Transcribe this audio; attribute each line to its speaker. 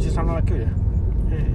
Speaker 1: 星379や、え